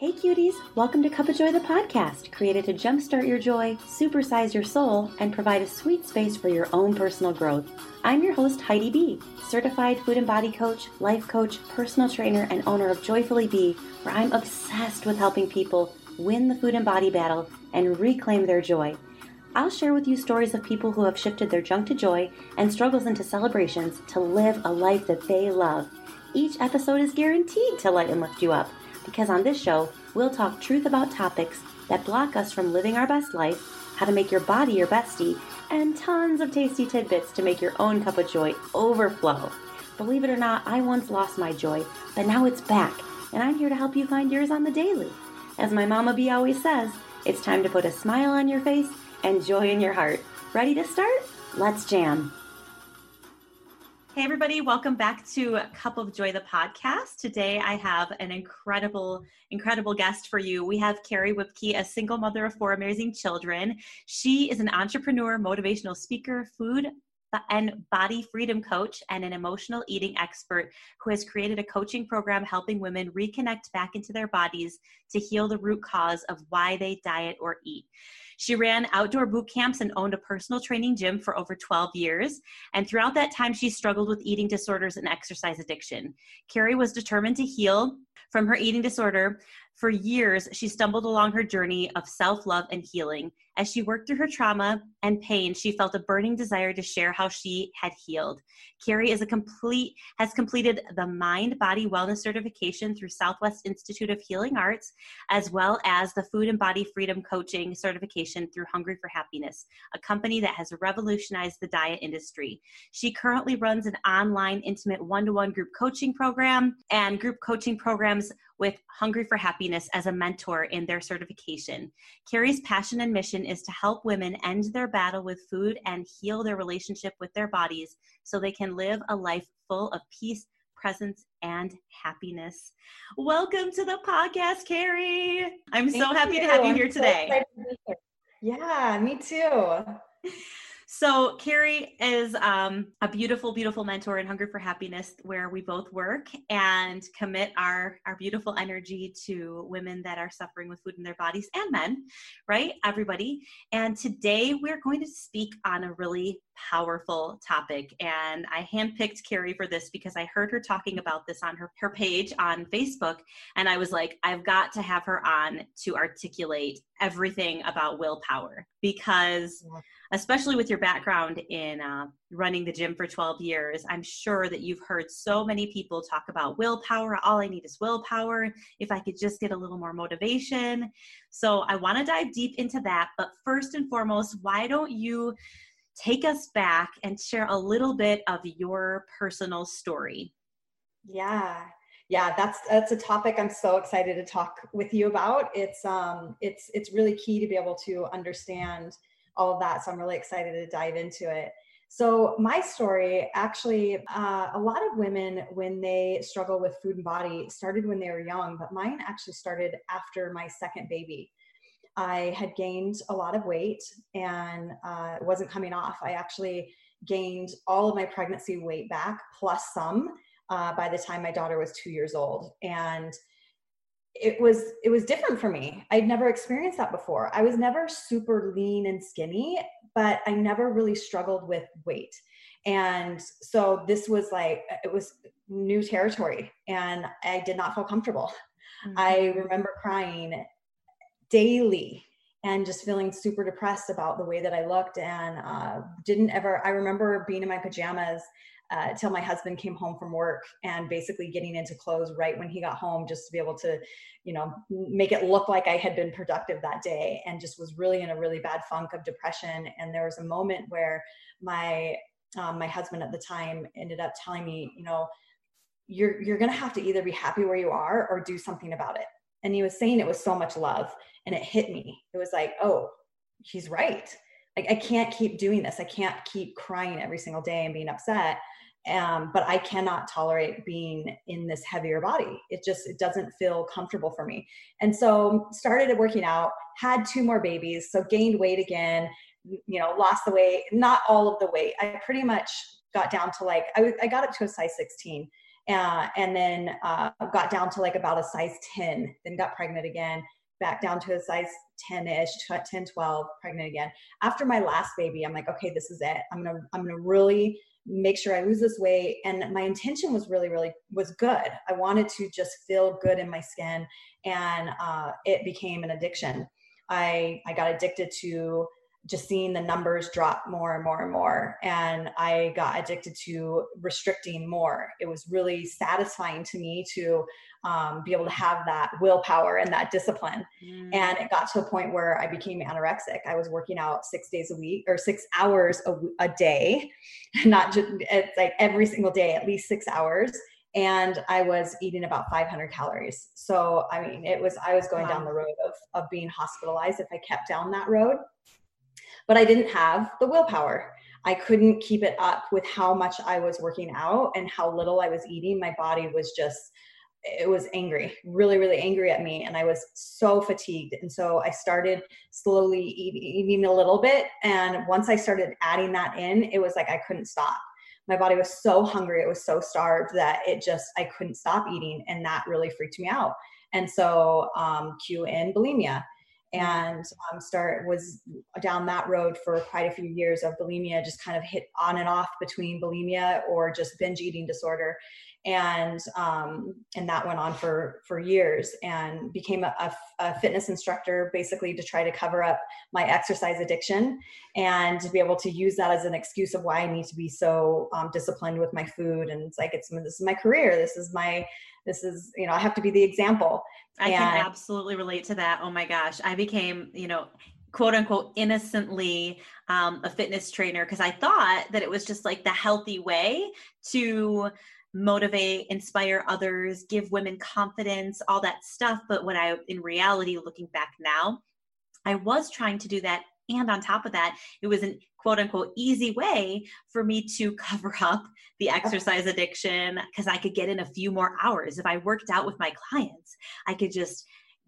Hey cuties, welcome to Cup of Joy the podcast, created to jumpstart your joy, supersize your soul, and provide a sweet space for your own personal growth. I'm your host, Heidi B., certified food and body coach, life coach, personal trainer, and owner of Joyfully Be, where I'm obsessed with helping people win the food and body battle and reclaim their joy. I'll share with you stories of people who have shifted their junk to joy and struggles into celebrations to live a life that they love. Each episode is guaranteed to light and lift you up because on this show, we'll talk truth about topics that block us from living our best life, how to make your body your bestie, and tons of tasty tidbits to make your own cup of joy overflow. Believe it or not, I once lost my joy, but now it's back, and I'm here to help you find yours on the daily. As my Mama B always says, it's time to put a smile on your face and joy in your heart. Ready to start? Let's jam. Hey, everybody, welcome back to Cup of Joy, the podcast. Today I have an incredible, incredible guest for you. We have Carrie Whipke, a single mother of four amazing children. She is an entrepreneur, motivational speaker, food and body freedom coach, and an emotional eating expert who has created a coaching program helping women reconnect back into their bodies to heal the root cause of why they diet or eat. She ran outdoor boot camps and owned a personal training gym for over 12 years. And throughout that time, she struggled with eating disorders and exercise addiction. Carrie was determined to heal from her eating disorder for years, she stumbled along her journey of self love and healing. As she worked through her trauma and pain, she felt a burning desire to share how she had healed. Carrie is a complete has completed the Mind Body Wellness certification through Southwest Institute of Healing Arts, as well as the Food and Body Freedom Coaching certification through Hungry for Happiness, a company that has revolutionized the diet industry. She currently runs an online intimate one-to-one group coaching program and group coaching programs with Hungry for Happiness as a mentor in their certification. Carrie's passion and mission is to help women end their battle with food and heal their relationship with their bodies so they can live a life full of peace, presence, and happiness. Welcome to the podcast, Carrie. I'm Thank so happy you. to have you here today. So yeah, me too. So, Carrie is um, a beautiful, beautiful mentor in Hungry for Happiness, where we both work and commit our, our beautiful energy to women that are suffering with food in their bodies and men, right? Everybody. And today we're going to speak on a really powerful topic. And I handpicked Carrie for this because I heard her talking about this on her, her page on Facebook. And I was like, I've got to have her on to articulate everything about willpower because. Especially with your background in uh, running the gym for 12 years, I'm sure that you've heard so many people talk about willpower. All I need is willpower. If I could just get a little more motivation. So I want to dive deep into that. But first and foremost, why don't you take us back and share a little bit of your personal story? Yeah, yeah that's that's a topic i'm so excited to talk with you about it's um it's it's really key to be able to understand all of that. So I'm really excited to dive into it. So, my story actually, uh, a lot of women, when they struggle with food and body, started when they were young, but mine actually started after my second baby. I had gained a lot of weight and uh, it wasn't coming off. I actually gained all of my pregnancy weight back plus some uh, by the time my daughter was two years old. And it was it was different for me i'd never experienced that before i was never super lean and skinny but i never really struggled with weight and so this was like it was new territory and i did not feel comfortable mm-hmm. i remember crying daily and just feeling super depressed about the way that i looked. And uh, didn't ever i remember being in my pajamas uh, till my husband came home from work and basically getting into clothes right when he got home just to be able to you know make it look like i had been productive that day and just was really in a really bad funk of depression. And there was a moment where my um, my husband at the time ended up telling me you know you're you're to have to either be happy where you are or do something about it and he was saying it was so much love and it hit me. It was like oh he's right. Like i can't keep doing this. I can't keep crying every single day and being upset um, but i cannot tolerate being in this heavier body. It just it doesn't feel comfortable for me. And so started working out had two more babies so gained weight again you know lost the weight not all of the weight. I pretty much got down to like I, I got up to a size 16 uh, and then uh, got down to like about a size 10 then got pregnant again back down to a size 10ish 10 12 pregnant again. After my last baby i'm like okay this is it. I'm gonna i'm gonna really make sure i lose this weight. And my intention was really really was good. I wanted to just feel good in my skin and uh, it became an addiction. I i got addicted to just seeing the numbers drop more and more and more. And I got addicted to restricting more. It was really satisfying to me to um, be able to have that willpower and that discipline. Mm. And it got to a point where I became anorexic. I was working out six days a week or six hours a, a day, not just, it's like every single day, at least six hours and I was eating about 500 calories. So, I mean, it was, I was going wow. down the road of, of being hospitalized if I kept down that road but I didn't have the willpower. I couldn't keep it up with how much I was working out and how little I was eating. My body was just, it was angry, really, really angry at me. And I was so fatigued. And so I started slowly eating a little bit. And once I started adding that in, it was like I couldn't stop. My body was so hungry, it was so starved that it just, I couldn't stop eating. And that really freaked me out. And so, um, cue in bulimia and um, start was down that road for quite a few years of bulimia just kind of hit on and off between bulimia or just binge eating disorder. And um, and that went on for for years and became a, a, a, fitness instructor basically to try to cover up my exercise addiction and to be able to use that as an excuse of why I need to be so um, disciplined with my food and it's like it's this is my career. This is my this is you know I have to be the example. I and, can absolutely relate to that. Oh my gosh, I became you know quote unquote innocently um, a fitness trainer because I thought that it was just like the healthy way to motivate, inspire others, give women confidence, all that stuff. But when I, in reality, looking back now, I was trying to do that. And on top of that, it was an quote unquote easy way for me to cover up the exercise addiction because I could get in a few more hours. If I worked out with my clients, I could just.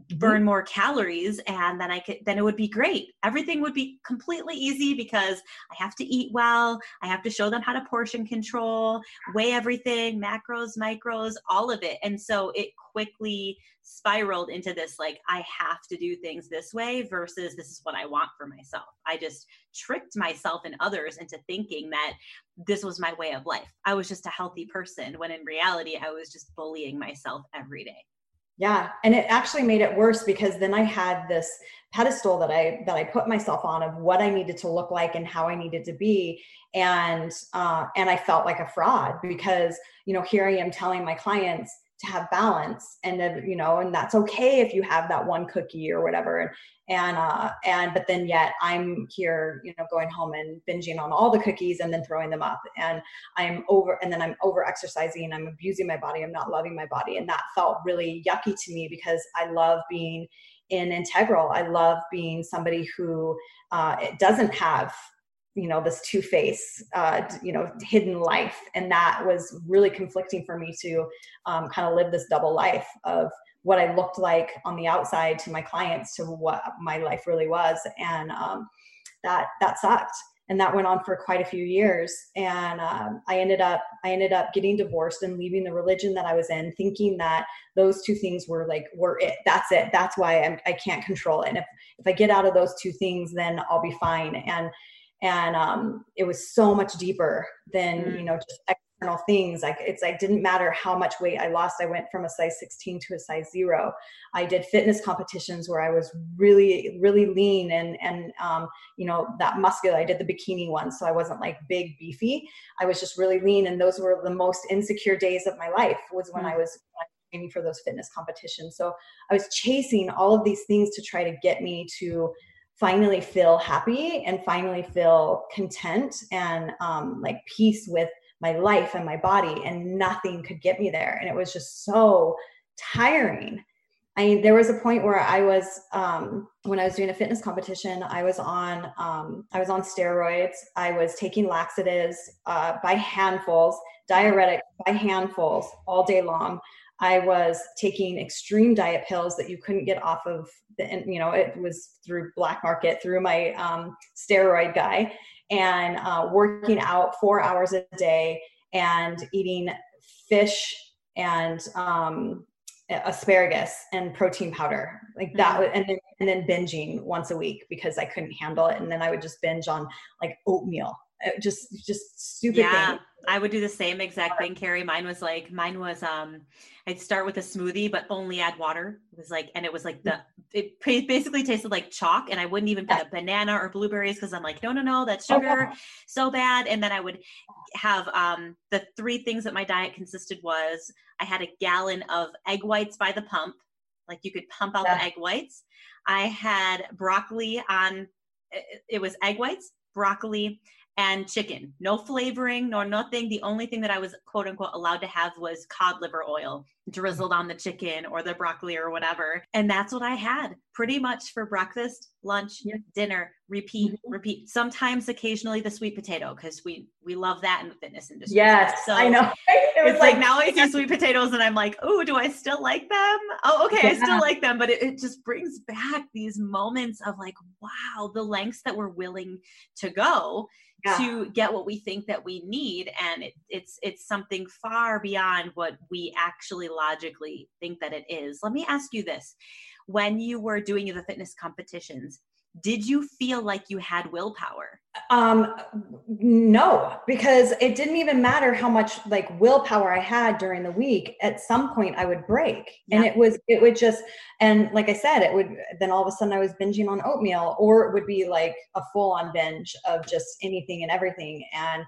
Mm-hmm. burn more calories and then i could then it would be great. Everything would be completely easy because i have to eat well i have to show them how to portion control weigh everything macros micros all of it. And so it quickly spiraled into this like i have to do things this way versus this is what i want for myself. I just tricked myself and others into thinking that this was my way of life. I was just a healthy person when in reality i was just bullying myself every day yeah and it actually made it worse because then i had this pedestal that i that i put myself on of what i needed to look like and how i needed to be. And uh, and i felt like a fraud because you know here i am telling my clients to have balance and you know and that's okay if you have that one cookie or whatever. And and uh and but then yet i'm here you know going home and binging on all the cookies and then throwing them up. And i'm over and then i'm over exercising i'm abusing my body i'm not loving my body. And that felt really yucky to me because i love being in integral. I love being somebody who uh, doesn't have you know this two face uh, you know hidden life. And that was really conflicting for me to um, kind of live this double life of what i looked like on the outside to my clients to what my life really was. And um, that that sucked. And that went on for quite a few years. And um, i ended up i ended up getting divorced and leaving the religion that i was in thinking that those two things were like were it. That's it. That's why I'm, i can't control it. And if, if i get out of those two things then i'll be fine. And and um, it was so much deeper than mm. you know just external things. Like it's like didn't matter how much weight i lost. I went from a size 16 to a size zero. I did fitness competitions where i was really really lean and and um, you know that muscular. I did the bikini one so i wasn't like big beefy. I was just really lean and those were the most insecure days of my life was when mm. i was training for those fitness competitions. So i was chasing all of these things to try to get me to finally feel happy and finally feel content and um, like peace with my life and my body and nothing could get me there. And it was just so tiring. I mean there was a point where i was um, when i was doing a fitness competition i was on um, i was on steroids. I was taking laxatives uh, by handfuls diuretic by handfuls all day long I was taking extreme diet pills that you couldn't get off of the, you know, it was through black market, through my um, steroid guy, and uh, working out four hours a day and eating fish and um, asparagus and protein powder like that mm-hmm. and then and then binging once a week because i couldn't handle it and then i would just binge on like oatmeal just just stupid yeah things. i would do the same exact thing carrie. Mine was like mine was um i'd start with a smoothie but only add water. It was like and it was like the it basically tasted like chalk and i wouldn't even put a banana or blueberries because i'm like no no no that's sugar oh, so bad. And then i would have um the three things that my diet consisted was i had a gallon of egg whites by the pump like you could pump out yeah. the egg whites. I had broccoli on it was egg whites broccoli and chicken. No flavoring nor nothing. The only thing that I was quote unquote allowed to have was cod liver oil drizzled on the chicken or the broccoli or whatever. And that's what I had pretty much for breakfast, lunch, yeah. dinner, repeat, mm-hmm. repeat. Sometimes occasionally the sweet potato because we we love that in the fitness industry. Yes. So I know. It it's like, like, now I see sweet potatoes and I'm like, oh, do I still like them? Oh, okay, yeah. I still like them. But it, it just brings back these moments of like, wow, the lengths that we're willing to go yeah. to get what we think that we need and it, it's it's something far beyond what we actually logically think that it is let me ask you this when you were doing the fitness competitions did you feel like you had willpower? Um no because it didn't even matter how much like willpower i had during the week at some point i would break. Yeah. and it was it would just and like i said it would then all of a sudden i was binging on oatmeal or it would be like a full on binge of just anything and everything and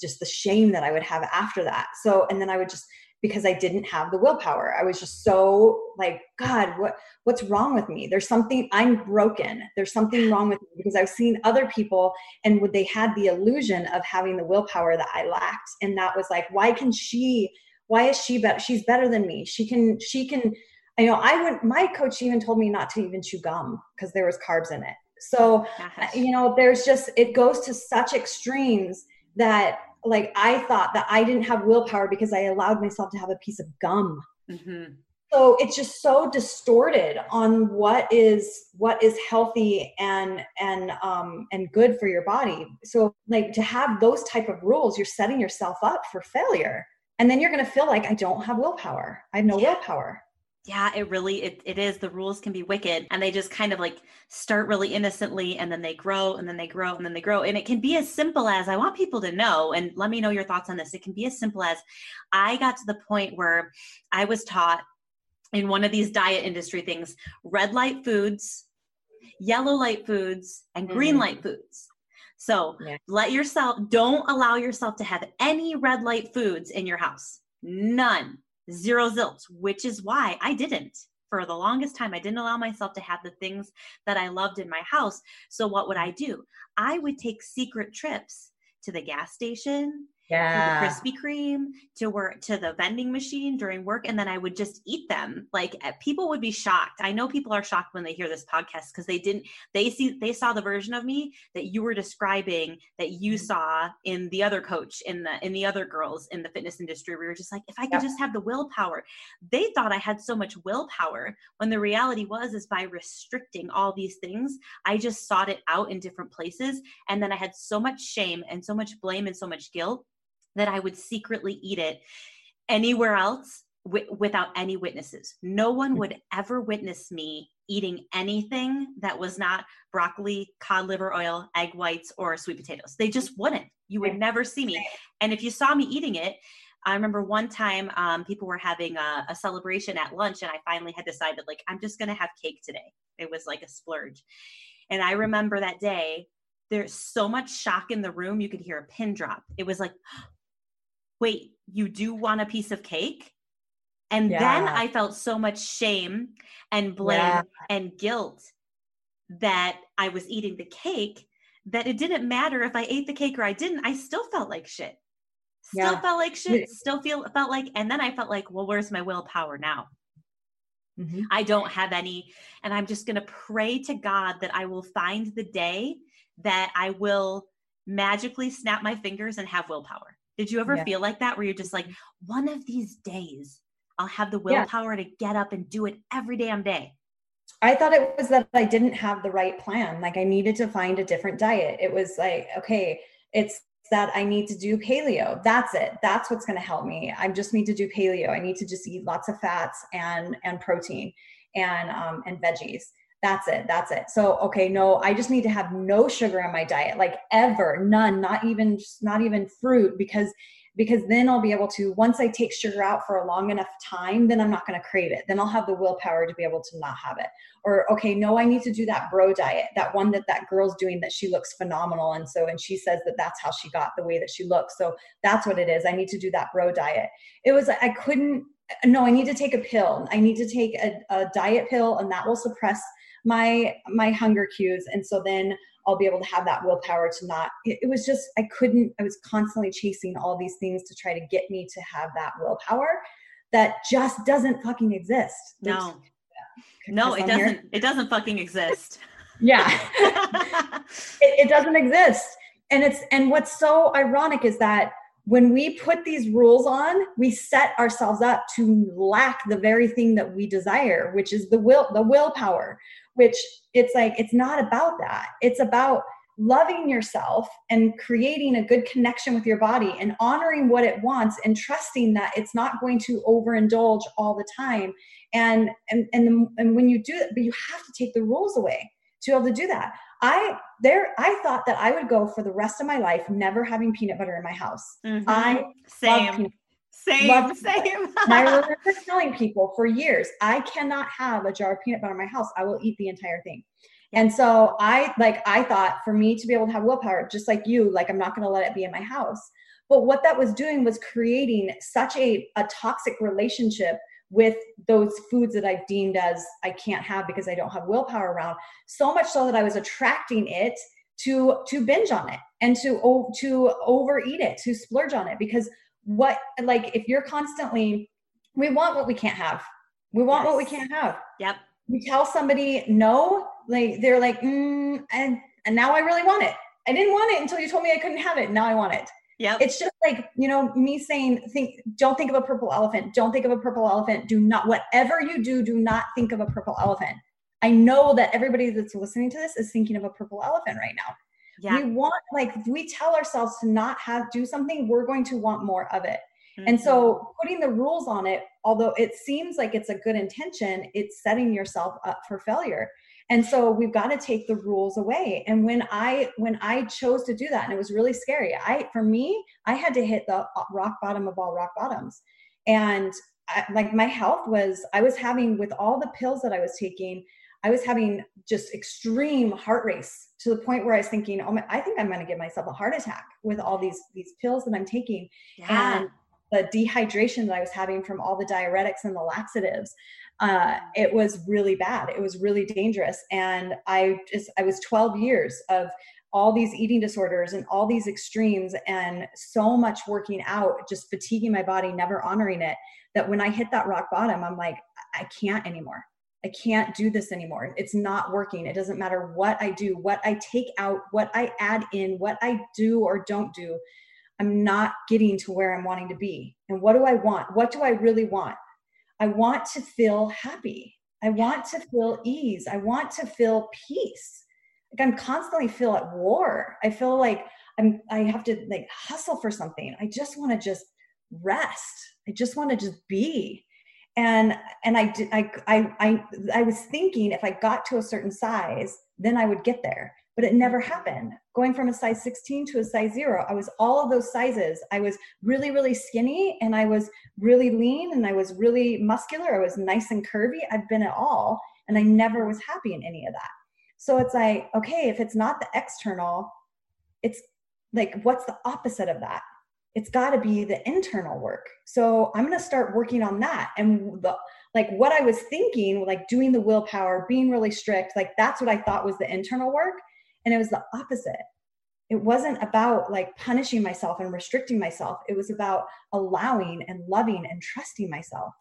just the shame that i would have after that. So and then i would just because I didn't have the willpower. I was just so like, God, what what's wrong with me? There's something I'm broken. There's something wrong with me because I've seen other people and they had the illusion of having the willpower that I lacked. And that was like, why can she, why is she better? She's better than me. She can, she can, you know, I went, my coach even told me not to even chew gum because there was carbs in it. So, you know, there's just, it goes to such extremes that like I thought that I didn't have willpower because I allowed myself to have a piece of gum. Mm-hmm. So it's just so distorted on what is what is healthy and and um and good for your body. So like to have those type of rules, you're setting yourself up for failure. And then you're gonna feel like I don't have willpower. I have no yeah. willpower yeah it really it, it is the rules can be wicked and they just kind of like start really innocently and then they grow and then they grow and then they grow and it can be as simple as i want people to know and let me know your thoughts on this it can be as simple as i got to the point where i was taught in one of these diet industry things red light foods yellow light foods and green mm-hmm. light foods so yeah. let yourself don't allow yourself to have any red light foods in your house none zero zilch, which is why I didn't. For the longest time, I didn't allow myself to have the things that I loved in my house. So, what would I do? I would take secret trips to the gas station, yeah. the Krispy Kreme to work to the vending machine during work, and then I would just eat them. Like eh, people would be shocked. I know people are shocked when they hear this podcast because they didn't they see they saw the version of me that you were describing that you mm-hmm. saw in the other coach in the in the other girls in the fitness industry. We were just like, if I could yeah. just have the willpower. They thought I had so much willpower when the reality was is by restricting all these things, I just sought it out in different places, and then I had so much shame and so much blame and so much guilt that I would secretly eat it anywhere else w- without any witnesses. No one hmm. would ever witness me eating anything that was not broccoli, cod liver oil, egg whites, or sweet potatoes. They just wouldn't. You would never see me. And if you saw me eating it, I remember one time um, people were having a, a, celebration at lunch, and I finally had decided, like, I'm just going to have cake today. It was like a splurge. And I remember that day, there's so much shock in the room, you could hear a pin drop. It was like, wait, you do want a piece of cake? And yeah. then I felt so much shame and blame yeah. and guilt that I was eating the cake that it didn't matter if I ate the cake or I didn't. I still felt like shit. Still yeah. felt like shit. Still feel felt like, and then I felt like, well, where's my willpower now? Mm-hmm. I don't have any, and I'm just gonna pray to God that I will find the day that I will magically snap my fingers and have willpower. Did you ever yeah. feel like that where you're just like, one of these days I'll have the willpower yeah. to get up and do it every damn day? I thought it was that I didn't have the right plan. Like I needed to find a different diet. It was like, okay, it's that I need to do paleo. That's it. That's what's going to help me. I just need to do paleo. I need to just eat lots of fats and and protein and um, and veggies. That's it. That's it. So okay, no, I just need to have no sugar in my diet, like ever, none, not even not even fruit, because because then I'll be able to, once I take sugar out for a long enough time, then I'm not going to crave it. Then I'll have the willpower to be able to not have it. Or, okay, no, I need to do that bro diet, that one that that girl's doing that she looks phenomenal. And so, and she says that that's how she got the way that she looks. So that's what it is. I need to do that bro diet. It was, I couldn't, no, I need to take a pill. I need to take a, a diet pill and that will suppress my, my hunger cues. And so then I'll be able to have that willpower to not, it, it, was just, I couldn't, I was constantly chasing all these things to try to get me to have that willpower that just doesn't fucking exist. No. no, it doesn't, here. it doesn't fucking exist. yeah. it, it doesn't exist. And it's, and what's so ironic is that when we put these rules on, we set ourselves up to lack the very thing that we desire, which is the will, the willpower, which it's like it's not about that. It's about loving yourself and creating a good connection with your body and honoring what it wants and trusting that it's not going to overindulge all the time. And and and, the, and when you do that but you have to take the rules away to be able to do that. I there i thought that i would go for the rest of my life never having peanut butter in my house. Mm-hmm. i same same, Love same. I remember telling people for years, I cannot have a jar of peanut butter in my house. I will eat the entire thing. And so I like I thought for me to be able to have willpower, just like you, like I'm not going to let it be in my house. But what that was doing was creating such a, a toxic relationship with those foods that I've deemed as I can't have because I don't have willpower around. So much so that I was attracting it to to binge on it and to to overeat it, to splurge on it because what like if you're constantly we want what we can't have. We want yes. what we can't have. Yep. You tell somebody no like they're like mm, and and now i really want it. I didn't want it until you told me i couldn't have it. Now i want it. Yeah it's just like you know me saying think don't think of a purple elephant. Don't think of a purple elephant. Do not whatever you do do not think of a purple elephant. I know that everybody that's listening to this is thinking of a purple elephant right now yeah. we want like we tell ourselves to not have do something we're going to want more of it mm-hmm. and so mm-hmm. putting the rules on it although it seems like it's a good intention it's setting yourself up for failure and so we've got to take the rules away and when i when i chose to do that and it was really scary i for me i had to hit the rock bottom of all rock bottoms and I, like my health was i was having with all the pills that i was taking I was having just extreme heart race to the point where I was thinking, oh, my, I think I'm going to give myself a heart attack with all these these pills that I'm taking, yeah. and the dehydration that I was having from all the diuretics and the laxatives. Uh, it was really bad. It was really dangerous, and I just I was 12 years of all these eating disorders and all these extremes and so much working out just fatiguing my body never honoring it that when i hit that rock bottom i'm like i can't anymore I can't do this anymore. It's not working. It doesn't matter what I do, what I take out, what I add in, what I do or don't do. I'm not getting to where I'm wanting to be. And what do I want? What do I really want? I want to feel happy. I want to feel ease. I want to feel peace. Like I'm constantly feel at war. I feel like I'm I have to like hustle for something. I just want to just rest. I just want to just be and and I, I i i i was thinking if i got to a certain size then i would get there but it never happened. Going from a size 16 to a size 0 i was all of those sizes i was really really skinny and i was really lean and i was really muscular i was nice and curvy i've been at all and i never was happy in any of that. So it's like okay if it's not the external it's like what's the opposite of that it's got to be the internal work. So I'm going to start working on that. And the like what I was thinking, like doing the willpower, being really strict, like that's what I thought was the internal work. And it was the opposite. It wasn't about like punishing myself and restricting myself. It was about allowing and loving and trusting myself.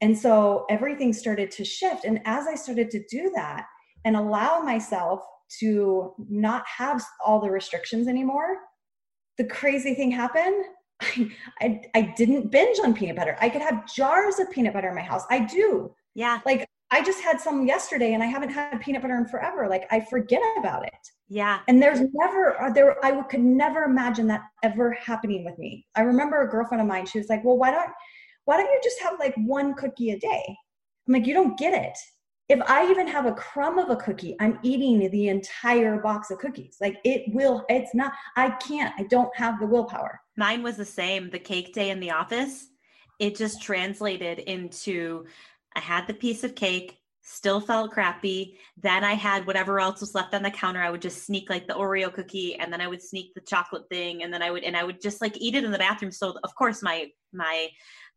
And so everything started to shift. And as I started to do that and allow myself to not have all the restrictions anymore, the crazy thing happened. I, I, I didn't binge on peanut butter. I could have jars of peanut butter in my house. I do. Yeah. Like I just had some yesterday and I haven't had peanut butter in forever. Like I forget about it. Yeah. And there's never uh, there I could never imagine that ever happening with me. I remember a girlfriend of mine, she was like, "Well, why don't why don't you just have like one cookie a day?" I'm like, "You don't get it. If I even have a crumb of a cookie, I'm eating the entire box of cookies. Like it will it's not I can't. I don't have the willpower." Mine was the same. The cake day in the office, it just translated into I had the piece of cake, still felt crappy. Then I had whatever else was left on the counter. I would just sneak like the Oreo cookie and then I would sneak the chocolate thing and then I would and I would just like eat it in the bathroom. So of course my my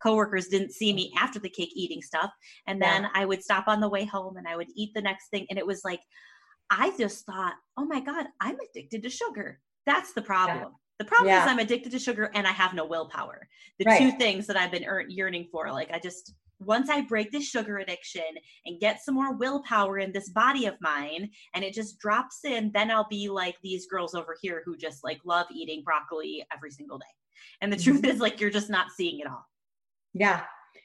coworkers didn't see me after the cake eating stuff. And then yeah. I would stop on the way home and I would eat the next thing. And it was like I just thought, oh my God, I'm addicted to sugar. That's the problem. Yeah. The problem yeah. is I'm addicted to sugar and I have no willpower. The right. two things that I've been yearning for. Like I just once I break this sugar addiction and get some more willpower in this body of mine and it just drops in, then I'll be like these girls over here who just like love eating broccoli every single day. And the truth mm-hmm. is like you're just not seeing it all. Yeah.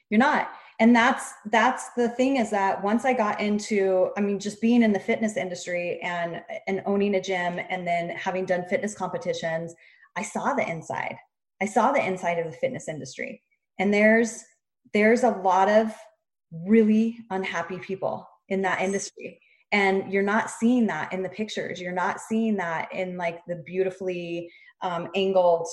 You're not. And that's that's the thing is that once I got into I mean just being in the fitness industry and and owning a gym and then having done fitness competitions, I saw the inside. I saw the inside of the fitness industry. And there's there's a lot of really unhappy people in that industry. And you're not seeing that in the pictures. You're not seeing that in like the beautifully um, angled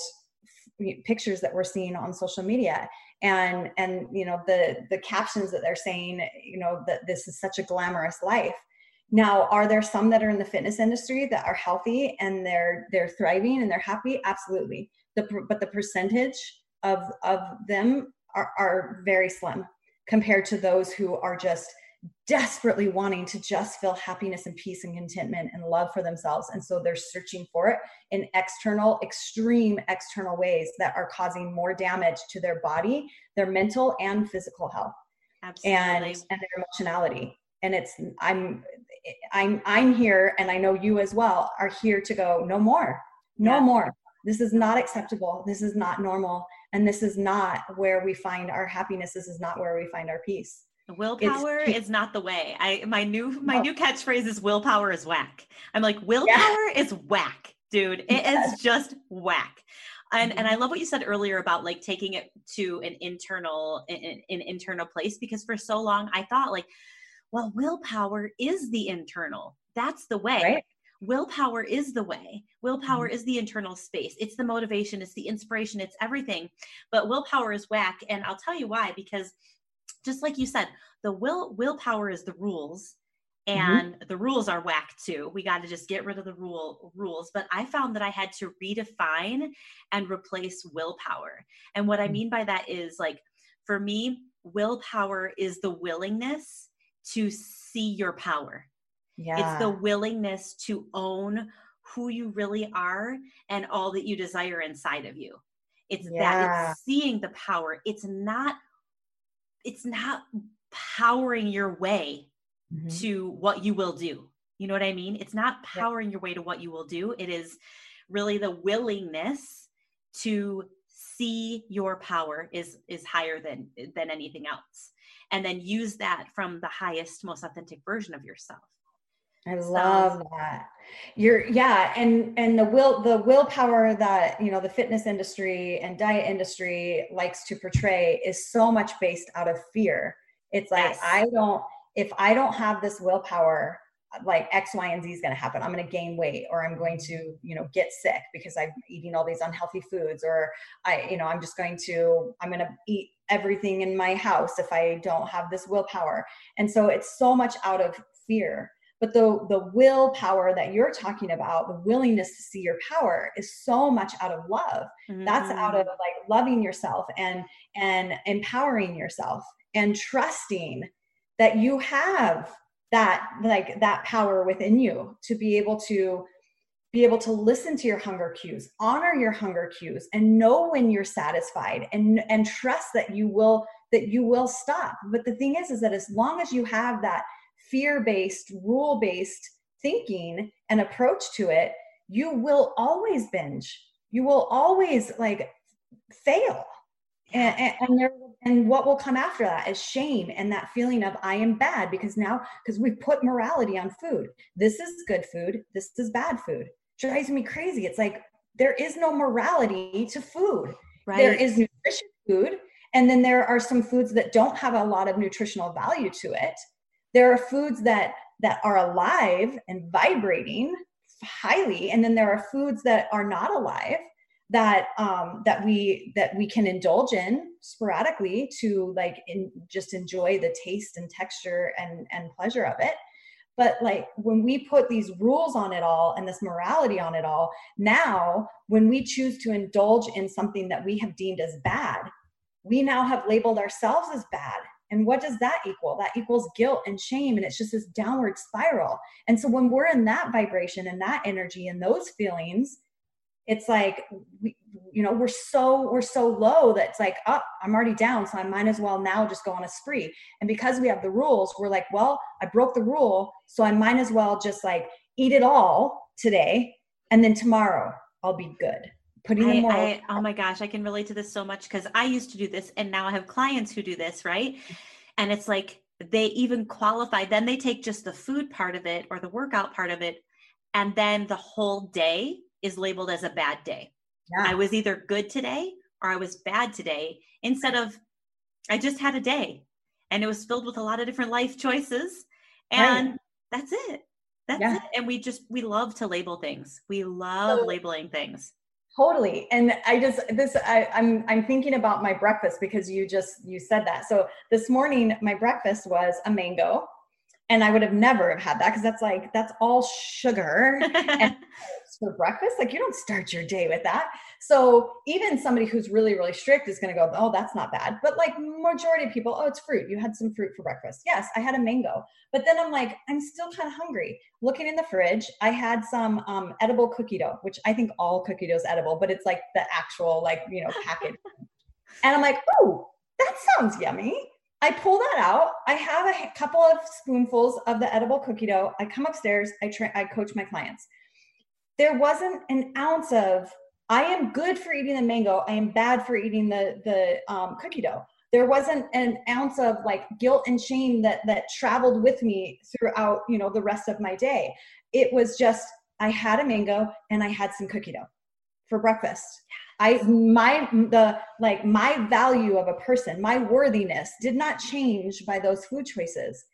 f- pictures that we're seeing on social media. And and you know the the captions that they're saying you know that this is such a glamorous life. Now are there some that are in the fitness industry that are healthy and they're they're thriving and they're happy? Absolutely. The but the percentage of of them are, are very slim compared to those who are just desperately wanting to just feel happiness and peace and contentment and love for themselves. And so they're searching for it in external, extreme external ways that are causing more damage to their body, their mental and physical health. Absolutely. And, and their emotionality. And it's I'm I'm I'm here and I know you as well are here to go, no more, no yeah. more. This is not acceptable. This is not normal and this is not where we find our happiness this is not where we find our peace willpower it's, is not the way i my new my new catchphrase is willpower is whack i'm like willpower yeah. is whack dude It yes. is just whack and mm-hmm. and i love what you said earlier about like taking it to an internal an, an internal place because for so long i thought like well willpower is the internal that's the way right? Willpower is the way. Willpower mm-hmm. is the internal space. It's the motivation. It's the inspiration. It's everything. But willpower is whack. And i'll tell you why because just like you said the will willpower is the rules mm-hmm. and mm-hmm. the rules are whack too. We got to just get rid of the rule rules. But i found that i had to redefine and replace willpower. And what i mm. mean by that is like for me willpower is the willingness to see your power yeah. It's the willingness to own who you really are and all that you desire inside of you. It's yeah. that it's seeing the power. It's not it's not powering your way mm-hmm. to what you will do. You know what I mean? It's not powering yeah. your way to what you will do. It is really the willingness to see your power is is higher than than anything else and then use that from the highest most authentic version of yourself I love that. You're yeah, and and the will the willpower that you know the fitness industry and diet industry likes to portray is so much based out of fear. It's like yes. I don't if I don't have this willpower, like X, Y, and Z is going to happen. I'm going to gain weight, or I'm going to, you know, get sick because I'm eating all these unhealthy foods, or I, you know, I'm just going to, I'm going to eat everything in my house if I don't have this willpower. And so it's so much out of fear but the the willpower that you're talking about the willingness to see your power is so much out of love mm-hmm. that's out of like loving yourself and and empowering yourself and trusting that you have that like that power within you to be able to be able to listen to your hunger cues honor your hunger cues and know when you're satisfied and and trust that you will that you will stop but the thing is is that as long as you have that fear based, rule based thinking and approach to it, you will always binge. You will always like fail. and, and, and there and what will come after that is shame and that feeling of i am bad because now because we've put morality on food. This is good food. This is bad food. Drives me crazy. It's like there is no morality to food. Right. there is nutrition food and then there are some foods that don't have a lot of nutritional value to it there are foods that that are alive and vibrating highly and then there are foods that are not alive that um, that we that we can indulge in sporadically to like in, just enjoy the taste and texture and and pleasure of it. But like when we put these rules on it all and this morality on it all now when we choose to indulge in something that we have deemed as bad we now have labeled ourselves as bad and what does that equal? That equals guilt and shame and it's just this downward spiral. And so when we're in that vibration and that energy and those feelings it's like we, you know we're so we're so low that it's like oh i'm already down so i might as well now just go on a spree. And because we have the rules we're like well i broke the rule so i might as well just like eat it all today and then tomorrow i'll be good putting I, more I, oh my gosh i can relate to this so much because i used to do this and now i have clients who do this right and it's like they even qualify then they take just the food part of it or the workout part of it and then the whole day is labeled as a bad day. Yeah. I was either good today or I was bad today instead of I just had a day and it was filled with a lot of different life choices and right. that's it. That's yeah. it. And we just we love to label things. We love so, labeling things. Totally. And I just this I, I'm I'm thinking about my breakfast because you just you said that. So this morning my breakfast was a mango and I would have never have had that because that's like that's all sugar and for breakfast like you don't start your day with that so even somebody who's really really strict is going to go oh that's not bad. But like majority of people oh it's fruit. You had some fruit for breakfast. Yes i had a mango. But then i'm like i'm still kind of hungry. Looking in the fridge i had some um, edible cookie dough which i think all cookie dough is edible but it's like the actual like you know package and i'm like oh that sounds yummy. I pull that out. I have a couple of spoonfuls of the edible cookie dough. I come upstairs. I tra- I coach my clients. There wasn't an ounce of I am good for eating the mango. I am bad for eating the the um, cookie dough. There wasn't an ounce of like guilt and shame that that traveled with me throughout you know the rest of my day. It was just I had a mango and I had some cookie dough for breakfast. I my the like my value of a person, my worthiness did not change by those food choices.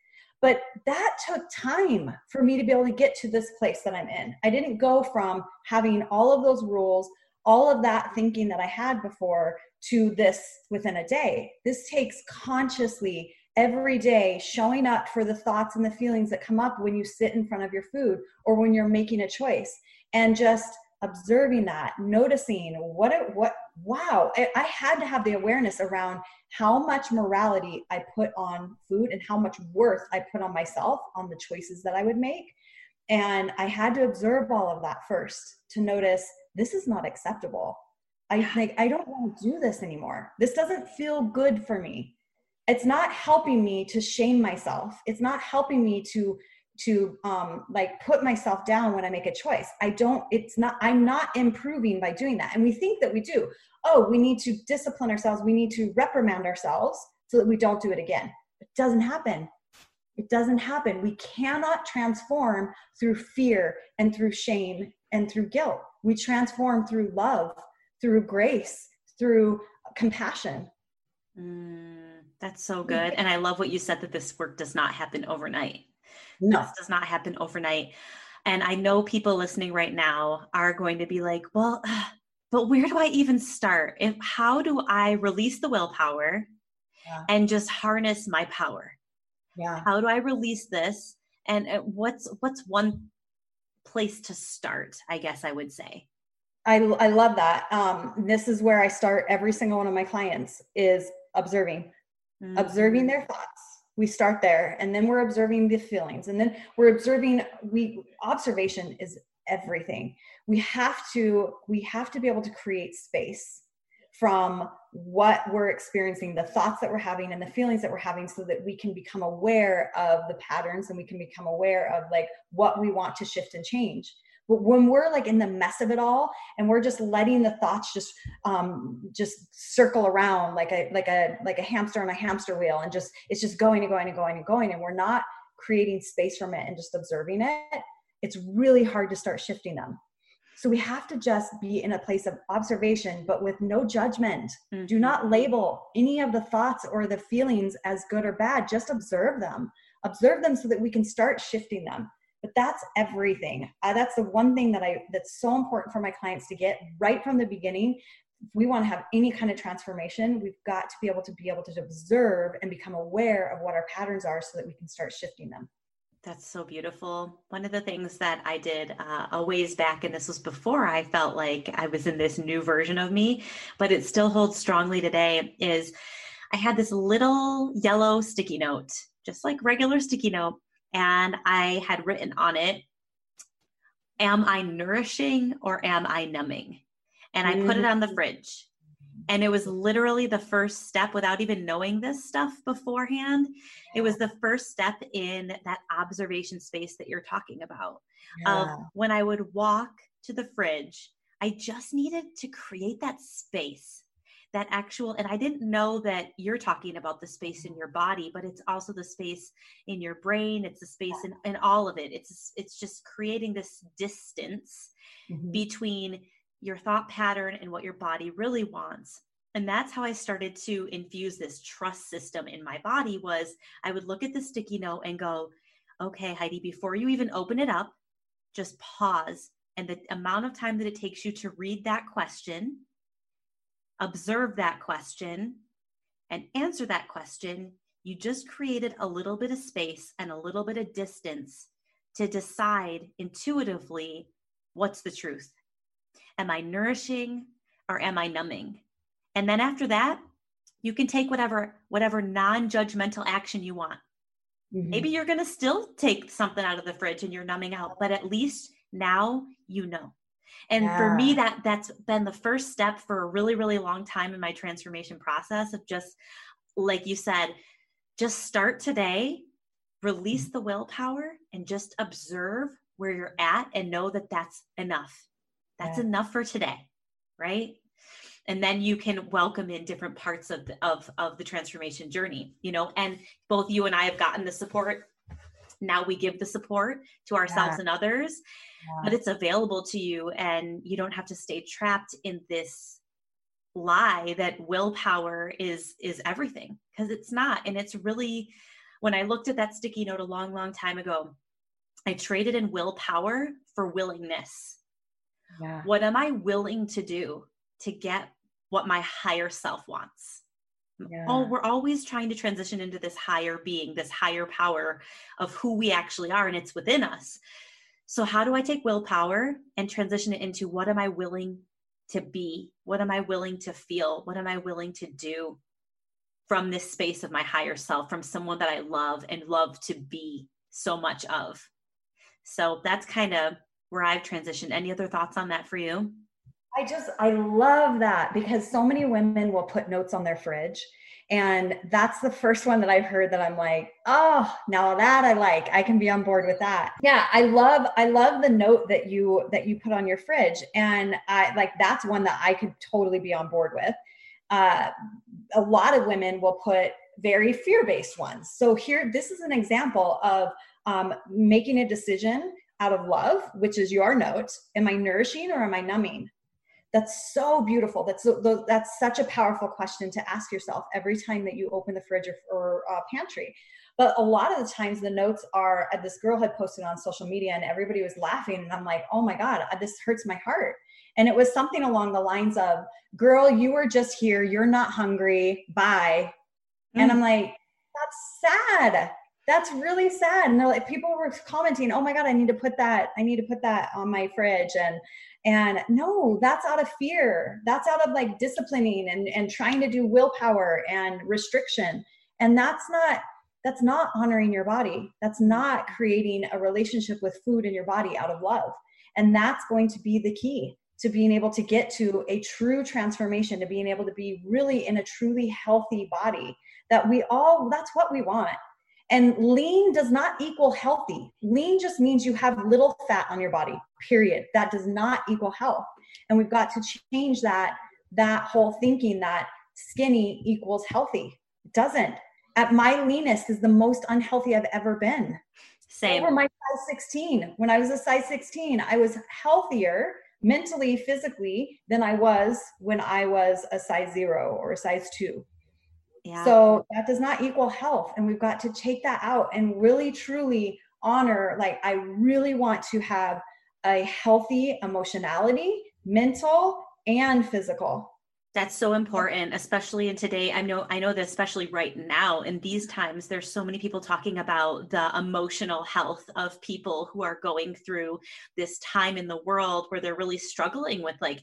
But that took time for me to be able to get to this place that I'm in. I didn't go from having all of those rules, all of that thinking that I had before to this within a day. This takes consciously every day showing up for the thoughts and the feelings that come up when you sit in front of your food or when you're making a choice and just observing that noticing what it what wow I, I, had to have the awareness around how much morality i put on food and how much worth i put on myself on the choices that i would make and i had to observe all of that first to notice this is not acceptable i think i don't want to do this anymore this doesn't feel good for me it's not helping me to shame myself it's not helping me to to um, like put myself down when I make a choice. I don't, it's not, I'm not improving by doing that. And we think that we do. Oh, we need to discipline ourselves. We need to reprimand ourselves so that we don't do it again. It doesn't happen. It doesn't happen. We cannot transform through fear and through shame and through guilt. We transform through love, through grace, through compassion. Mm, that's so good. And I love what you said that this work does not happen overnight no. This does not happen overnight. And I know people listening right now are going to be like, well, but where do I even start? If how do I release the willpower yeah. and just harness my power? Yeah. How do I release this? And uh, what's what's one place to start? I guess I would say. I, I love that. Um, this is where I start every single one of my clients is observing, mm-hmm. observing their thoughts, we start there and then we're observing the feelings and then we're observing we observation is everything we have to we have to be able to create space from what we're experiencing the thoughts that we're having and the feelings that we're having so that we can become aware of the patterns and we can become aware of like what we want to shift and change. But when we're like in the mess of it all and we're just letting the thoughts just um just circle around like a like a like a hamster on a hamster wheel and just it's just going and going and going and going and we're not creating space from it and just observing it it's really hard to start shifting them so we have to just be in a place of observation, but with no judgment. Mm-hmm. Do not label any of the thoughts or the feelings as good or bad. Just observe them. Observe them so that we can start shifting them. But that's everything. Uh, that's the one thing that I that's so important for my clients to get right from the beginning. If we want to have any kind of transformation, we've got to be able to be able to observe and become aware of what our patterns are so that we can start shifting them. That's so beautiful. One of the things that I did uh, a ways back, and this was before I felt like I was in this new version of me, but it still holds strongly today, is I had this little yellow sticky note, just like regular sticky note, and I had written on it, Am I nourishing or am I numbing? And I put it on the mm. fridge. And it was literally the first step without even knowing this stuff beforehand. It was the first step in that observation space that you're talking about. Yeah. Of when I would walk to the fridge, I just needed to create that space that actual and i didn't know that you're talking about the space in your body but it's also the space in your brain it's the space in, in all of it it's it's just creating this distance mm-hmm. between your thought pattern and what your body really wants. And that's how i started to infuse this trust system in my body was i would look at the sticky note and go okay heidi before you even open it up just pause and the amount of time that it takes you to read that question observe that question and answer that question you just created a little bit of space and a little bit of distance to decide intuitively what's the truth Am I nourishing or am I numbing? And then after that, you can take whatever whatever non-judgmental action you want. Mm-hmm. Maybe you're going to still take something out of the fridge and you're numbing out, but at least now you know. And yeah. for me that that's been the first step for a really really long time in my transformation process of just like you said, just start today, release mm-hmm. the willpower and just observe where you're at and know that that's enough that's yeah. enough for today right and then you can welcome in different parts of the, of of the transformation journey you know and both you and i have gotten the support now we give the support to ourselves yeah. and others yeah. but it's available to you and you don't have to stay trapped in this lie that willpower is is everything because it's not and it's really when i looked at that sticky note a long long time ago i traded in willpower for willingness yeah. What am I willing to do to get what my higher self wants? Yeah. Oh, we're always trying to transition into this higher being, this higher power of who we actually are, and it's within us. So, how do I take willpower and transition it into what am I willing to be? What am I willing to feel? What am I willing to do from this space of my higher self, from someone that I love and love to be so much of? So, that's kind of where I've transitioned. Any other thoughts on that for you? I just, I love that because so many women will put notes on their fridge. And that's the first one that I've heard that I'm like, oh, now that I like, I can be on board with that. Yeah, I love, I love the note that you that you put on your fridge, and I like that's one that I could totally be on board with. Uh, a lot of women will put very fear-based ones. So here, this is an example of um, making a decision out of love, which is your note. Am I nourishing or am I numbing? That's so beautiful. That's that's such a powerful question to ask yourself every time that you open the fridge or, or uh, pantry. But a lot of the times, the notes are. Uh, this girl had posted on social media, and everybody was laughing, and I'm like, "Oh my god, uh, this hurts my heart." And it was something along the lines of, "Girl, you were just here. You're not hungry. Bye." Mm. And I'm like, "That's sad." That's really sad. And they're like people were commenting oh my god i need to put that i need to put that on my fridge. And and no that's out of fear. That's out of like disciplining and and trying to do willpower and restriction. And that's not that's not honoring your body. That's not creating a relationship with food in your body out of love. And that's going to be the key to being able to get to a true transformation to being able to be really in a truly healthy body that we all that's what we want And lean does not equal healthy. Lean just means you have little fat on your body, period. That does not equal health. And we've got to change that that whole thinking that skinny equals healthy. It doesn't. At my leanest is the most unhealthy I've ever been. Same. Over my size 16. When I was a size 16, I was healthier mentally, physically than I was when I was a size zero or a size two. Yeah. So that does not equal health. And we've got to take that out and really truly honor like, I really want to have a healthy emotionality, mental, and physical. That's so important, especially in today. I know I know that especially right now in these times, there's so many people talking about the emotional health of people who are going through this time in the world where they're really struggling with like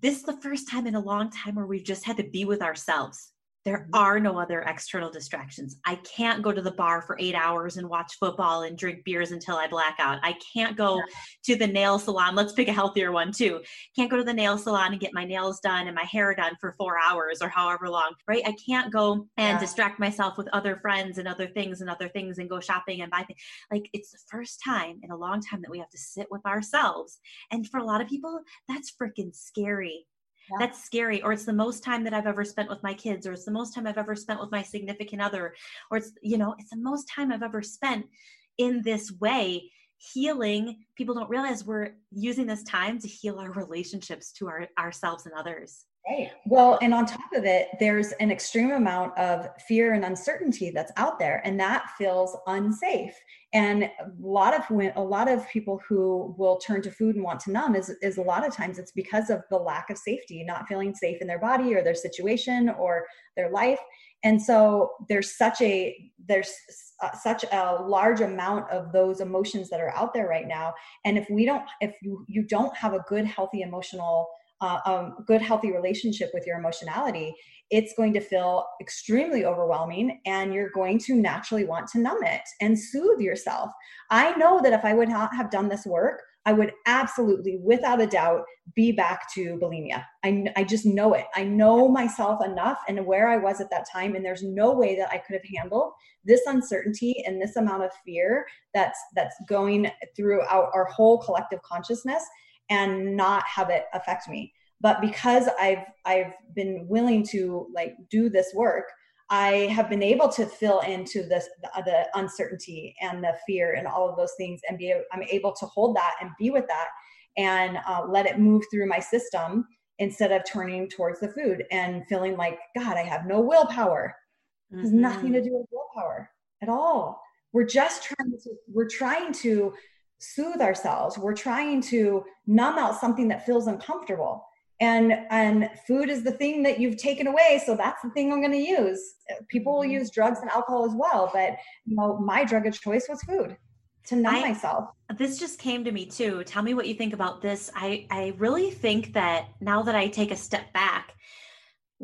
this is the first time in a long time where we've just had to be with ourselves there mm-hmm. are no other external distractions. I can't go to the bar for eight hours and watch football and drink beers until I black out. I can't go to the nail salon. Let's pick a healthier one too. Can't go to the nail salon and get my nails done and my hair done for four hours or however long, right? I can't go and yeah. distract myself with other friends and other things and other things and go shopping and buy things. Like it's the first time in a long time that we have to sit with ourselves. And for a lot of people, that's freaking scary yeah. that's scary or it's the most time that i've ever spent with my kids or it's the most time i've ever spent with my significant other or it's you know it's the most time i've ever spent in this way healing people don't realize we're using this time to heal our relationships to our ourselves and others Right. Well, and on top of it, there's an extreme amount of fear and uncertainty that's out there, and that feels unsafe. And a lot of a lot of people who will turn to food and want to numb is is a lot of times it's because of the lack of safety, not feeling safe in their body or their situation or their life. And so there's such a there's uh, such a large amount of those emotions that are out there right now. And if we don't, if you you don't have a good, healthy emotional uh, a good healthy relationship with your emotionality it's going to feel extremely overwhelming and you're going to naturally want to numb it and soothe yourself. I know that if i would not have done this work i would absolutely without a doubt be back to bulimia. I, I just know it. I know myself enough and where i was at that time and there's no way that i could have handled this uncertainty and this amount of fear that's that's going throughout our whole collective consciousness and not have it affect me. But because i've i've been willing to like do this work i have been able to fill into this the, the uncertainty and the fear and all of those things and be i'm able to hold that and be with that and uh, let it move through my system instead of turning towards the food and feeling like god i have no willpower. Mm-hmm. has nothing to do with willpower at all. We're just trying to we're trying to soothe ourselves. We're trying to numb out something that feels uncomfortable. And and food is the thing that you've taken away so that's the thing i'm going to use. People will mm-hmm. use drugs and alcohol as well but you know my drug of choice was food to numb I, myself. This just came to me too. Tell me what you think about this. I i really think that now that i take a step back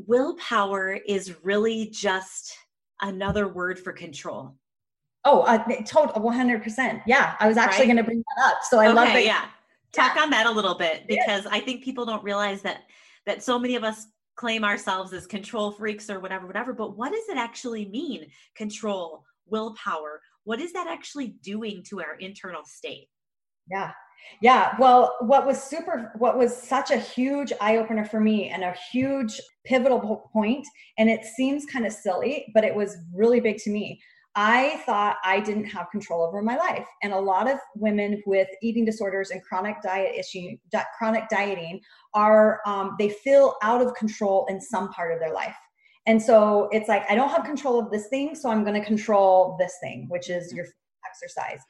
willpower is really just another word for control Oh, uh, total 100%. Yeah, I was actually right? going to bring that up. So I okay, love that. Yeah. Talk yeah. on that a little bit because yeah. I think people don't realize that that so many of us claim ourselves as control freaks or whatever whatever, but what does it actually mean? Control, willpower. What is that actually doing to our internal state? Yeah. Yeah, well, what was super, what was such a huge eye opener for me and a huge pivotal point, and it seems kind of silly, but it was really big to me, I thought I didn't have control over my life. And a lot of women with eating disorders and chronic diet issue, di- chronic dieting are, um, they feel out of control in some part of their life. And so it's like, I don't have control of this thing, so I'm going to control this thing, which is your exercise.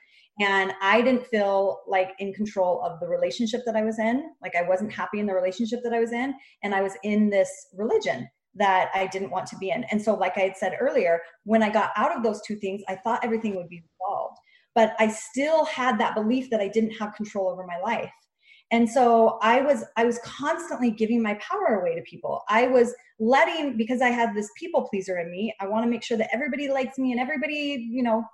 And I didn't feel like in control of the relationship that I was in. Like I wasn't happy in the relationship that I was in. And I was in this religion that I didn't want to be in. And so, like I had said earlier, when I got out of those two things, I thought everything would be resolved. But I still had that belief that I didn't have control over my life. And so I was I was constantly giving my power away to people. I was letting because I had this people pleaser in me. I want to make sure that everybody likes me and everybody, you know,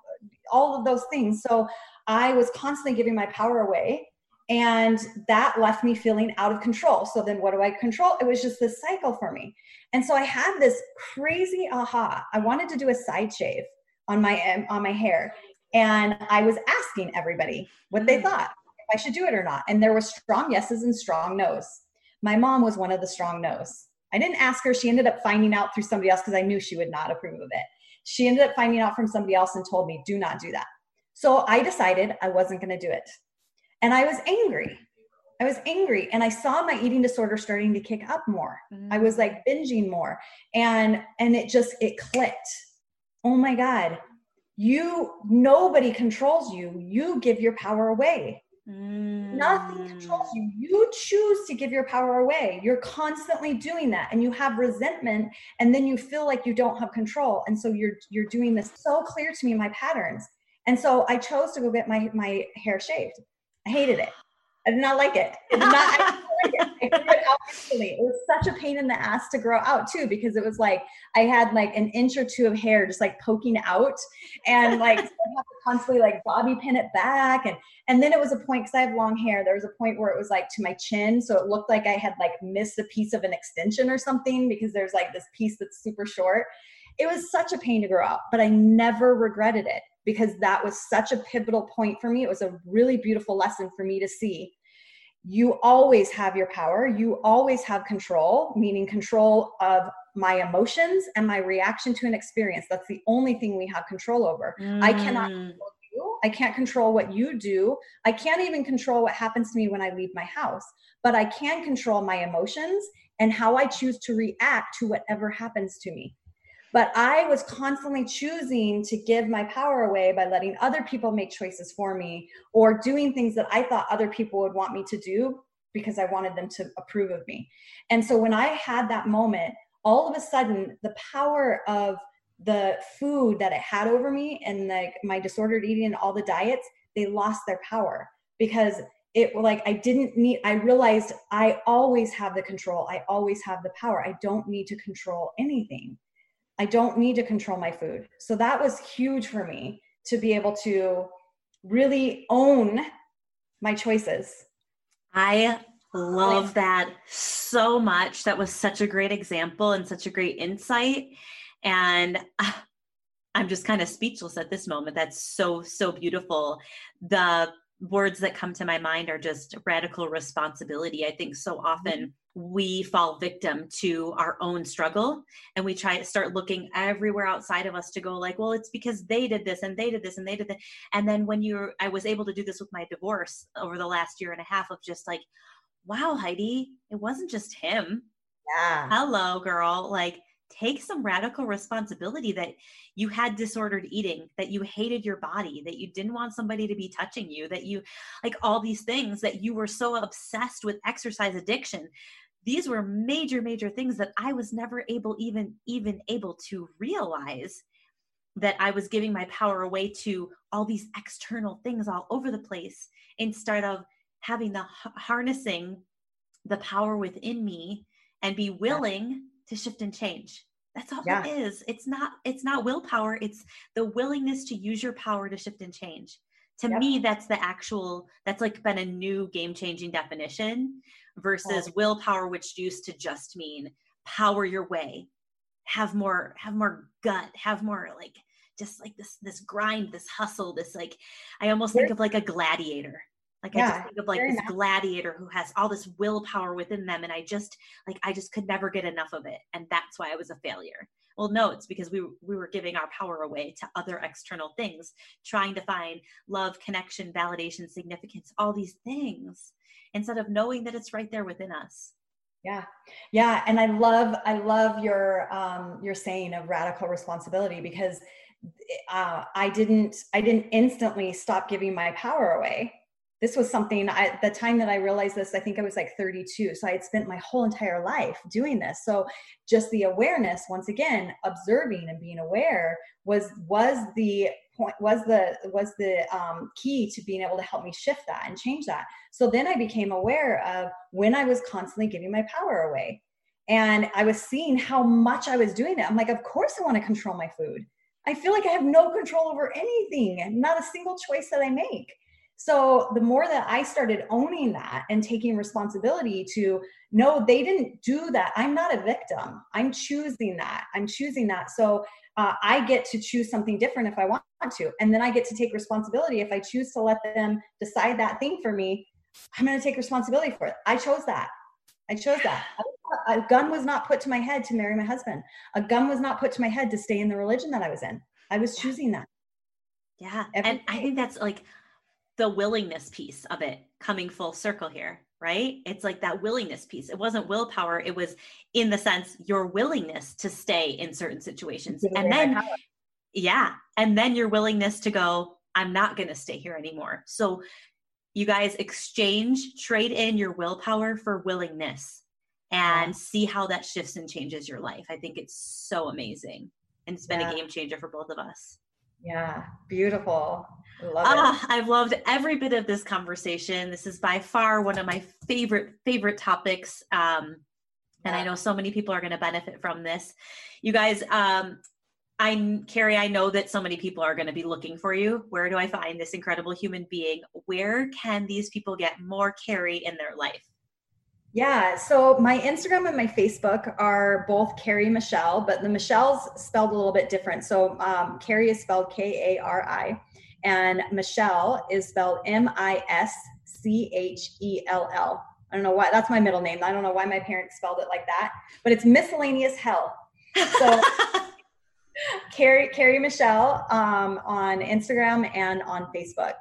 all of those things. So I was constantly giving my power away and that left me feeling out of control. So then what do i control? It was just this cycle for me. And so i had this crazy aha. I wanted to do a side shave on my um, on my hair. And i was asking everybody what they mm. thought if i should do it or not. And there were strong yeses and strong nos. My mom was one of the strong nos. I didn't ask her. She ended up finding out through somebody else because i knew she would not approve of it. She ended up finding out from somebody else and told me do not do that. So i decided i wasn't going to do it and i was angry I was angry and I saw my eating disorder starting to kick up more. Mm-hmm. I was like binging more and and it just it clicked. Oh my god. You nobody controls you. You give your power away. Mm-hmm. Nothing controls you. You choose to give your power away. You're constantly doing that and you have resentment and then you feel like you don't have control and so you're you're doing this so clear to me my patterns. And so I chose to go get my my hair shaved. I hated it. I did not like it. I did not, I like it. I grew it out It was such a pain in the ass to grow out too, because it was like I had like an inch or two of hair just like poking out, and like have to constantly like bobby pin it back, and and then it was a point because I have long hair. There was a point where it was like to my chin, so it looked like I had like missed a piece of an extension or something because there's like this piece that's super short. It was such a pain to grow out, but I never regretted it because that was such a pivotal point for me. It was a really beautiful lesson for me to see. You always have your power. You always have control, meaning control of my emotions and my reaction to an experience. That's the only thing we have control over. Mm. I cannot mm. control you. I can't control what you do. I can't even control what happens to me when I leave my house, but I can control my emotions and how I choose to react to whatever happens to me. But I was constantly choosing to give my power away by letting other people make choices for me or doing things that I thought other people would want me to do because I wanted them to approve of me. And so when I had that moment, all of a sudden, the power of the food that it had over me and like my disordered eating and all the diets, they lost their power because it like I didn't need I realized I always have the control. I always have the power. I don't need to control anything. I don't need to control my food. So that was huge for me to be able to really own my choices. I love that so much. That was such a great example and such a great insight. And I'm just kind of speechless at this moment. That's so, so beautiful. The words that come to my mind are just radical responsibility. I think so often mm-hmm we fall victim to our own struggle and we try to start looking everywhere outside of us to go like well it's because they did this and they did this and they did that. And then when you're i was able to do this with my divorce over the last year and a half of just like wow heidi it wasn't just him. Yeah. Hello girl like take some radical responsibility that you had disordered eating that you hated your body that you didn't want somebody to be touching you that you like all these things that you were so obsessed with exercise addiction these were major major things that i was never able even even able to realize that i was giving my power away to all these external things all over the place instead of having the harnessing the power within me and be willing yeah. to shift and change that's all yeah. it is it's not it's not willpower it's the willingness to use your power to shift and change to yep. me that's the actual that's like been a new game changing definition versus willpower which used to just mean power your way have more have more gut have more like just like this this grind this hustle this like i almost think of like a gladiator like yeah, i just think of like this gladiator who has all this willpower within them and i just like i just could never get enough of it and that's why i was a failure. Well no it's because we we were giving our power away to other external things trying to find love connection validation significance all these things instead of knowing that it's right there within us. Yeah. Yeah and i love i love your um your saying of radical responsibility because uh, i didn't i didn't instantly stop giving my power away this was something I, the time that I realized this, I think I was like 32. So I had spent my whole entire life doing this. So just the awareness, once again, observing and being aware was, was the point, was the, was the um, key to being able to help me shift that and change that. So then I became aware of when I was constantly giving my power away and I was seeing how much I was doing it. I'm like, of course I want to control my food. I feel like I have no control over anything, not a single choice that I make So the more that I started owning that and taking responsibility to no, they didn't do that. I'm not a victim. I'm choosing that. I'm choosing that. So uh, I get to choose something different if I want to. And then I get to take responsibility. If I choose to let them decide that thing for me, I'm going to take responsibility for it. I chose that. I chose that. A gun was not put to my head to marry my husband. A gun was not put to my head to stay in the religion that I was in. I was choosing that. Yeah. and I think that's like the willingness piece of it coming full circle here, right? It's like that willingness piece. It wasn't willpower, it was in the sense your willingness to stay in certain situations. And then, yeah. And then your willingness to go, I'm not going to stay here anymore. So you guys exchange, trade in your willpower for willingness and see how that shifts and changes your life. I think it's so amazing. And it's been yeah. a game changer for both of us. Yeah, beautiful. Love ah, I've loved every bit of this conversation. This is by far one of my favorite favorite topics. Um, and I know so many people are going to benefit from this. You guys, um, I'm Kari. I know that so many people are going to be looking for you. Where do I find this incredible human being? Where can these people get more Kari in their life? Yeah, so my Instagram and my Facebook are both Kari Mischell, but the Mischell's spelled a little bit different. So um, Kari is spelled K A R I, and Mischell is spelled M I S C H E L L. I don't know why, that's my middle name. I don't know why my parents spelled it like that, but it's miscellaneous hell. So Kari, Kari Mischell um, on Instagram and on Facebook.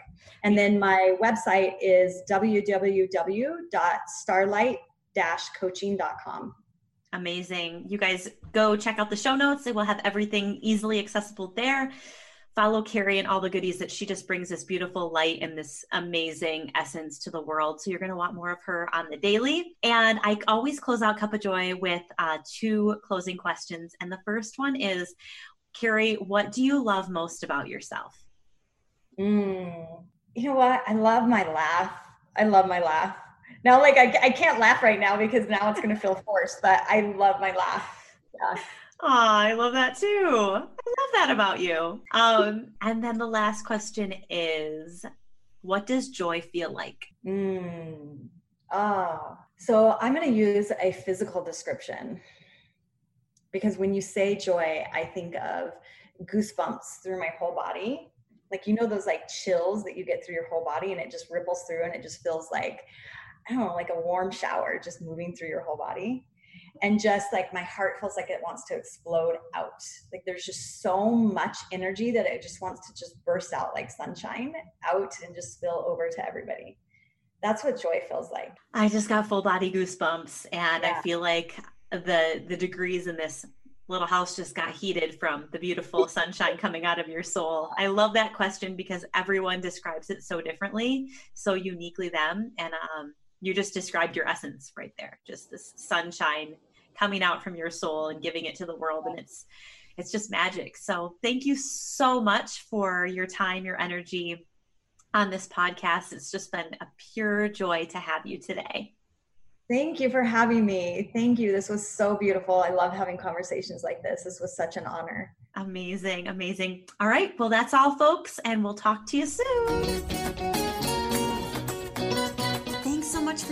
And then my website is www.starlight-coaching.com. Amazing. You guys go check out the show notes. It will have everything easily accessible there. Follow Kari and all the goodies that she just brings this beautiful light and this amazing essence to the world. So you're going to want more of her on the daily. And I always close out Cup of Joy with uh, two closing questions. And the first one is Kari, what do you love most about yourself? Mm, you know what? I love my laugh. I love my laugh. Now, like, I, I can't laugh right now because now it's going to feel forced, but I love my laugh. Yeah. Oh, I love that too. I love that about you. Um, and then the last question is what does joy feel like? Mm. Oh, so I'm going to use a physical description because when you say joy, I think of goosebumps through my whole body like you know those like chills that you get through your whole body and it just ripples through and it just feels like i don't know like a warm shower just moving through your whole body and just like my heart feels like it wants to explode out like there's just so much energy that it just wants to just burst out like sunshine out and just spill over to everybody that's what joy feels like i just got full body goosebumps and yeah. i feel like the the degrees in this little house just got heated from the beautiful sunshine coming out of your soul? I love that question because everyone describes it so differently, so uniquely them. And um, you just described your essence right there, just this sunshine coming out from your soul and giving it to the world. And it's, it's just magic. So thank you so much for your time, your energy on this podcast. It's just been a pure joy to have you today. Thank you for having me. Thank you. This was so beautiful. I love having conversations like this. This was such an honor. Amazing. Amazing. All right. Well, that's all, folks, and we'll talk to you soon.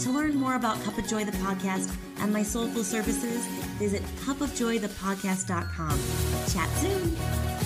To learn more about Cup of Joy the podcast and my soulful services, visit cupofjoythepodcast.com. Chat soon.